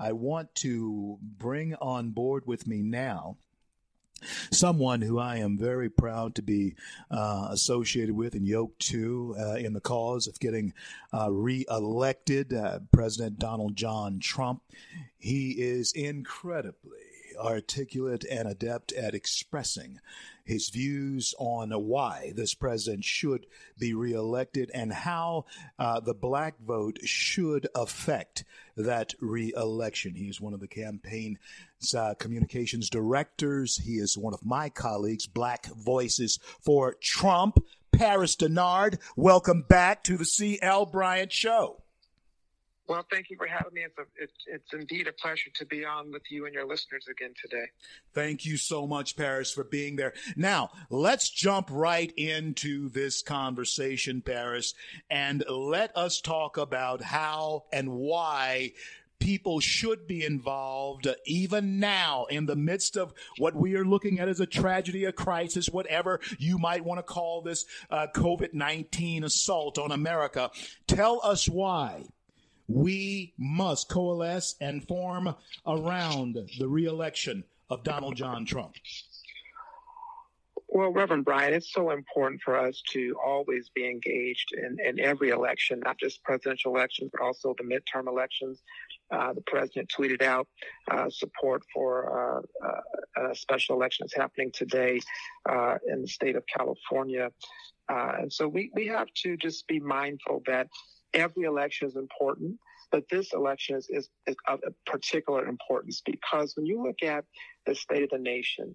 I want to bring on board with me now someone who I am very proud to be uh, associated with and yoked to uh, in the cause of getting uh, reelected, uh, President Donald John Trump. He is incredibly articulate and adept at expressing his views on why this president should be reelected and how uh, the black vote should affect that reelection. He is one of the campaign uh, communications directors. He is one of my colleagues, Black Voices for Trump. Paris Dennard, welcome back to the C.L. Bryant Show. Well, thank you for having me. It's, a, it's, it's indeed a pleasure to be on with you and your listeners again today. Thank you so much, Paris, for being there. Now, let's jump right into this conversation, Paris, and let us talk about how and why people should be involved uh, even now in the midst of what we are looking at as a tragedy, a crisis, whatever you might want to call this uh, COVID 19 assault on America. Tell us why we must coalesce and form around the reelection of Donald John Trump? Well, Reverend Bryant, it's so important for us to always be engaged in, in every election, not just presidential elections, but also the midterm elections. Uh, the president tweeted out uh, support for uh, uh a special election that's happening today uh, in the state of California. Uh, and so we, we have to just be mindful that every election is important, but this election is, is, is of particular importance because when you look at the state of the nation,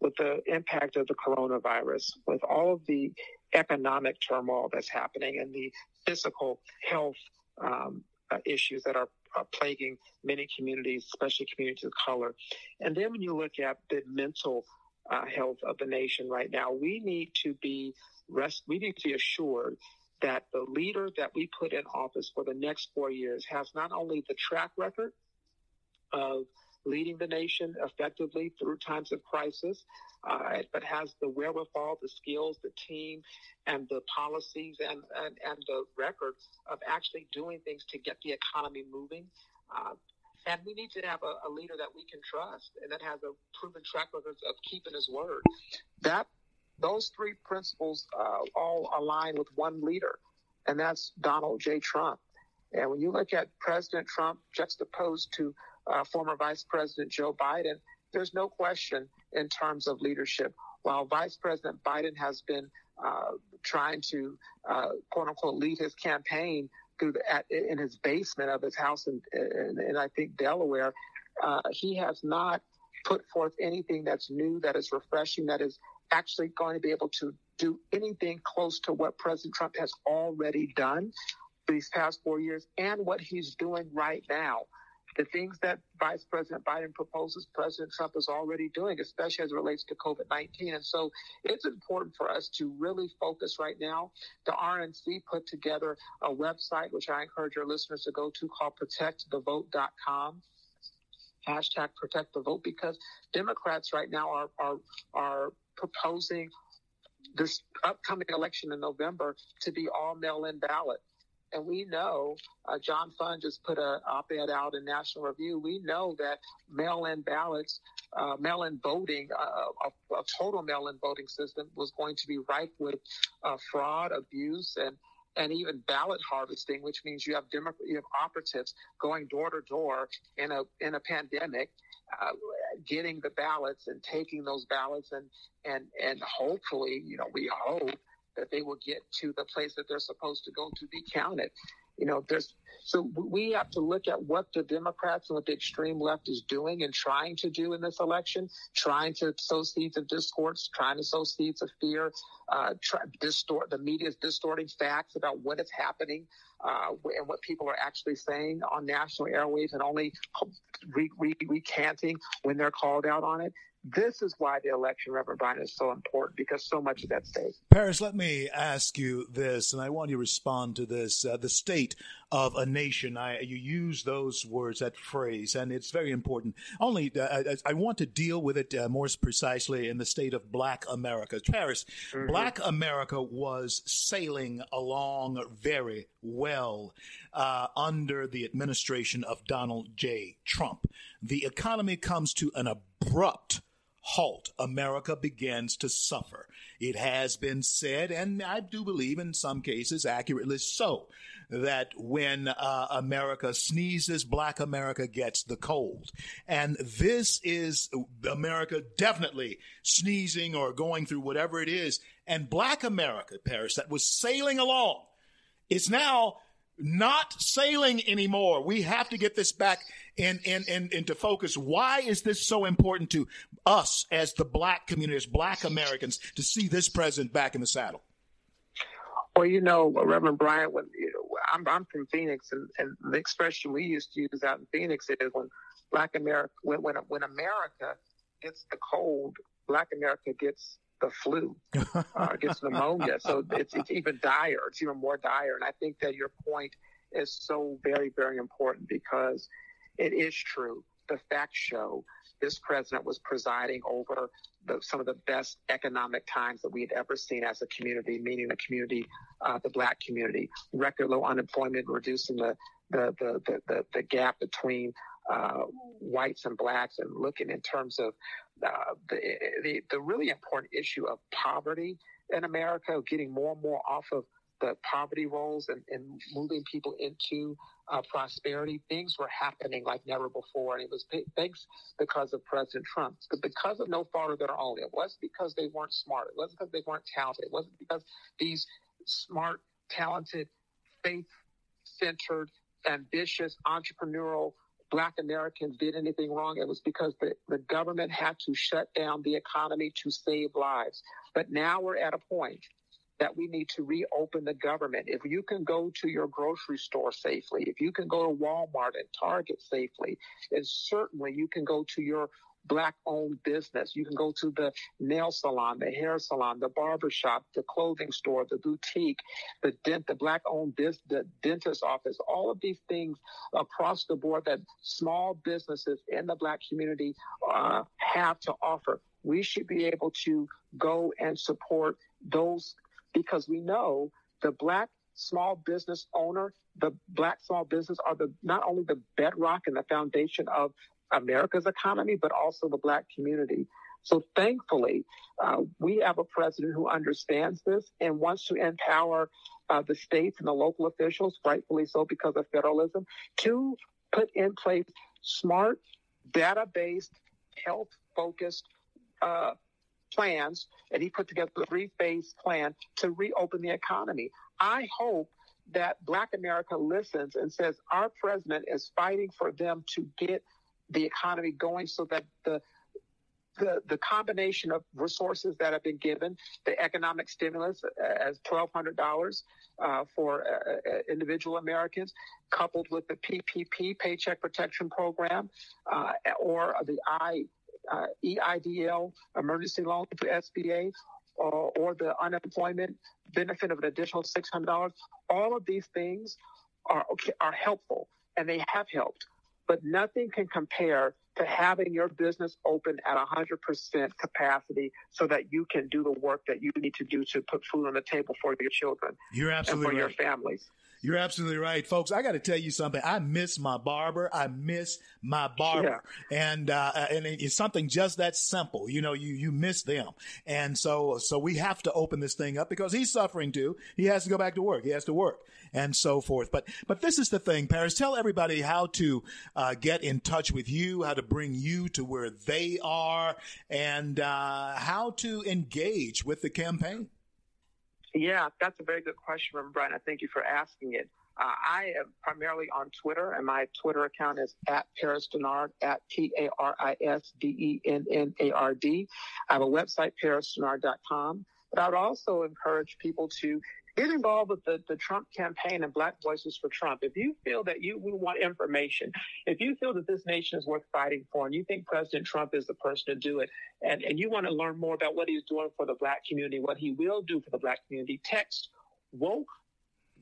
with the impact of the coronavirus, with all of the economic turmoil that's happening and the physical health um, uh, issues that are, are, plaguing many communities, especially communities of color. And then when you look at the mental uh, health of the nation right now, we need to be rest, we need to be assured that the leader that we put in office for the next four years has not only the track record of leading the nation effectively through times of crisis, uh, but has the wherewithal, the skills, the team, and the policies and, and, and the record of actually doing things to get the economy moving. Uh, and we need to have a, a, leader that we can trust and that has a proven track record of keeping his word. That those three principles uh, all align with one leader, and that's Donald J. Trump. And when you look at President Trump juxtaposed to uh, former Vice President Joe Biden, there's no question in terms of leadership. While Vice President Biden has been uh, trying to uh, quote unquote lead his campaign through the, at, in his basement of his house in, in, in I think Delaware, uh, he has not put forth anything that's new, that is refreshing, that is actually going to be able to do anything close to what President Trump has already done these past four years and what he's doing right now. The things that Vice President Biden proposes, President Trump is already doing, especially as it relates to COVID 19. And so it's important for us to really focus right now. The RNC put together a website, which I encourage your listeners to go to called protectthevote.com hashtag protect the vote because Democrats right now are are are proposing this upcoming election in November to be all mail-in ballot. And we know, uh, John Fund just put an op-ed out in National Review. We know that mail-in ballots, uh, mail-in voting, uh, a, a, total mail-in voting system was going to be ripe with uh, fraud, abuse, and and even ballot harvesting, which means you have Demo- you have operatives going door to door in a in a pandemic uh, getting the ballots and taking those ballots and and and hopefully, you know, we hope that they will get to the place that they're supposed to go to be counted. You know, there's so we have to look at what the Democrats and what the extreme left is doing and trying to do in this election, trying to sow seeds of discord, trying to sow seeds of fear, uh, try, distort the media is distorting facts about what is happening uh, and what people are actually saying on national airwaves and only re- re- recanting when they're called out on it. This is why the election, Reverend Bryant, is so important because so much is at stake. Paris, let me ask you this, and I want you to respond to this. Uh, the state of a nation, I, you use those words, that phrase, and it's very important. Only uh, I, I, want to deal with it uh, more precisely in the state of Black America. Paris, mm-hmm. Black America was sailing along very well uh, under the administration of Donald J. Trump. The economy comes to an abrupt halt, America begins to suffer. It has been said, and I do believe in some cases accurately so, that when uh, America sneezes, black America gets the cold. And this is America definitely sneezing or going through whatever it is. And black America, Paris, that was sailing along, is now not sailing anymore. We have to get this back in, in, in, into focus. Why is this so important to us as the black community, as black Americans, to see this president back in the saddle? Well, you know, Reverend Bryant, when you know, I'm, I'm from Phoenix, and, and the expression we used to use out in Phoenix is when Black America, when when, when America gets the cold, Black America gets the flu, uh, gets pneumonia. So it's, it's even dire. It's even more dire. And I think that your point is so very, very important because it is true. The facts show this president was presiding over the, some of the best economic times that we had ever seen as a community, meaning the community, uh, the black community, record low unemployment, reducing the, the, the, the, the gap between uh, whites and blacks and looking in terms of uh, the, the, the really important issue of poverty in America, getting more and more off of the poverty rolls and, and moving people into uh, prosperity, things were happening like never before. And it was thanks because of President Trump, but because of no fault of their own. It wasn't because they weren't smart. It wasn't because they weren't talented. It wasn't because these smart, talented, faith centered, ambitious, entrepreneurial black Americans did anything wrong, it was because the, the government had to shut down the economy to save lives. But now we're at a point that we need to reopen the government. If you can go to your grocery store safely, if you can go to Walmart and Target safely, and certainly you can go to your black owned business. You can go to the nail salon, the hair salon, the barber shop, the clothing store, the boutique, the dent, the black owned business, the dentist office, all of these things across the board that small businesses in the black community uh, have to offer. We should be able to go and support those because we know the black small business owner, the black small business are the not only the bedrock and the foundation of America's economy, but also the black community. So thankfully, uh, we have a president who understands this and wants to empower uh, the states and the local officials, rightfully so because of federalism, to put in place smart, data-based, health-focused uh, plans. And he put together a three-phase plan to reopen the economy. I hope that Black America listens and says our president is fighting for them to get the economy going so that the the, the combination of resources that have been given, the economic stimulus uh, as $1,200 uh, for uh, uh, individual Americans, coupled with the PPP, Paycheck Protection Program, uh, or the I, uh, EIDL, emergency loan to SBA, or, or the unemployment benefit of an additional $600, all of these things are, are helpful and they have helped but nothing can compare to having your business open at 100% capacity so that you can do the work that you need to do to put food on the table for your children You're absolutely and for right. your families. You're absolutely right, folks. I got to tell you something. I miss my barber. I miss my barber, yeah. and uh, and it's something just that simple. You know, you you miss them, and so so we have to open this thing up because he's suffering too. He has to go back to work. He has to work, and so forth. But but this is the thing, Paris. Tell everybody how to uh, get in touch with you, how to bring you to where they are, and uh, how to engage with the campaign. Yeah, that's a very good question, from Bryant. I thank you for asking it. Uh, I am primarily on Twitter, and my Twitter account is at Paris Dennard, at P A R I S D E N N A R D. I have a website, parisdennard.com. But I would also encourage people to Get involved with the, the Trump campaign and Black Voices for Trump. If you feel that you want information, if you feel that this nation is worth fighting for, and you think President Trump is the person to do it, and, and you want to learn more about what he's doing for the Black community, what he will do for the Black community, text woke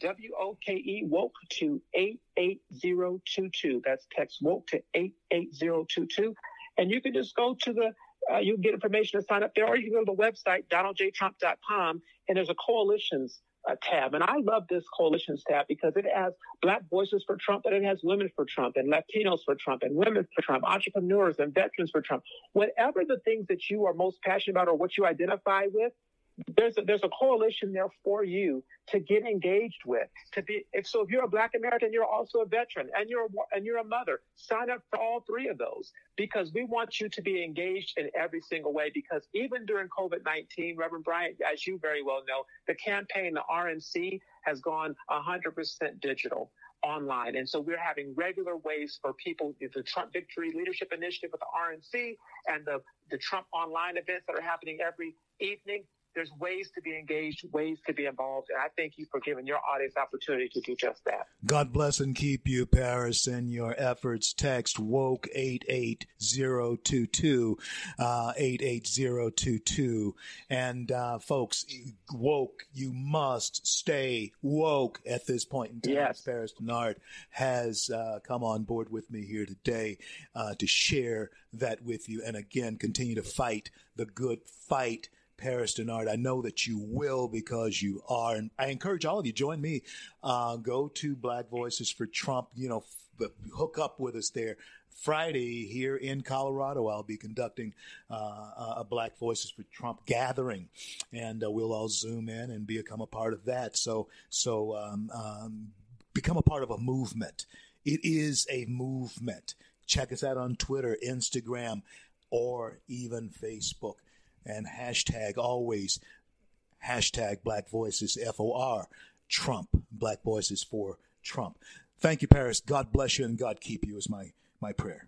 W O K E woke to 88022. That's text woke to 88022. And you can just go to the, uh, you can get information to sign up there, or you can go to the website, donaldjtrump.com, and there's a coalitions uh, tab. And I love this coalitions tab because it has Black voices for Trump, and it has women for Trump, and Latinos for Trump, and women for Trump, entrepreneurs and veterans for Trump. Whatever the things that you are most passionate about or what you identify with, there's a, there's a coalition there for you to get engaged with. To be if so, if you're a Black American, you're also a veteran, and you're and you're a mother. Sign up for all three of those because we want you to be engaged in every single way. Because even during COVID nineteen, Reverend Bryant, as you very well know, the campaign, the RNC, has gone 100% digital online. And so we're having regular ways for people, the Trump Victory Leadership Initiative with the RNC and the, the Trump online events that are happening every evening there's ways to be engaged, ways to be involved. And I thank you for giving your audience opportunity to do just that. God bless and keep you, Paris, in your efforts. Text woke 88022, uh, 88022. And, uh, folks, woke, you must stay woke at this point in time. Yes. Paris Dennard has, uh, come on board with me here today, uh, to share that with you. And again, continue to fight the good fight Paris Dennard. I know that you will because you are. And I encourage all of you, join me. Uh, go to Black Voices for Trump, you know, f- hook up with us there. Friday here in Colorado, I'll be conducting uh, a Black Voices for Trump gathering, and uh, we'll all zoom in and become a part of that. So, so um, um, become a part of a movement. It is a movement. Check us out on Twitter, Instagram, or even Facebook and hashtag always hashtag Black Voices F O R Trump Black Voices for Trump. Thank you, Paris. God bless you and God keep you is my my prayer.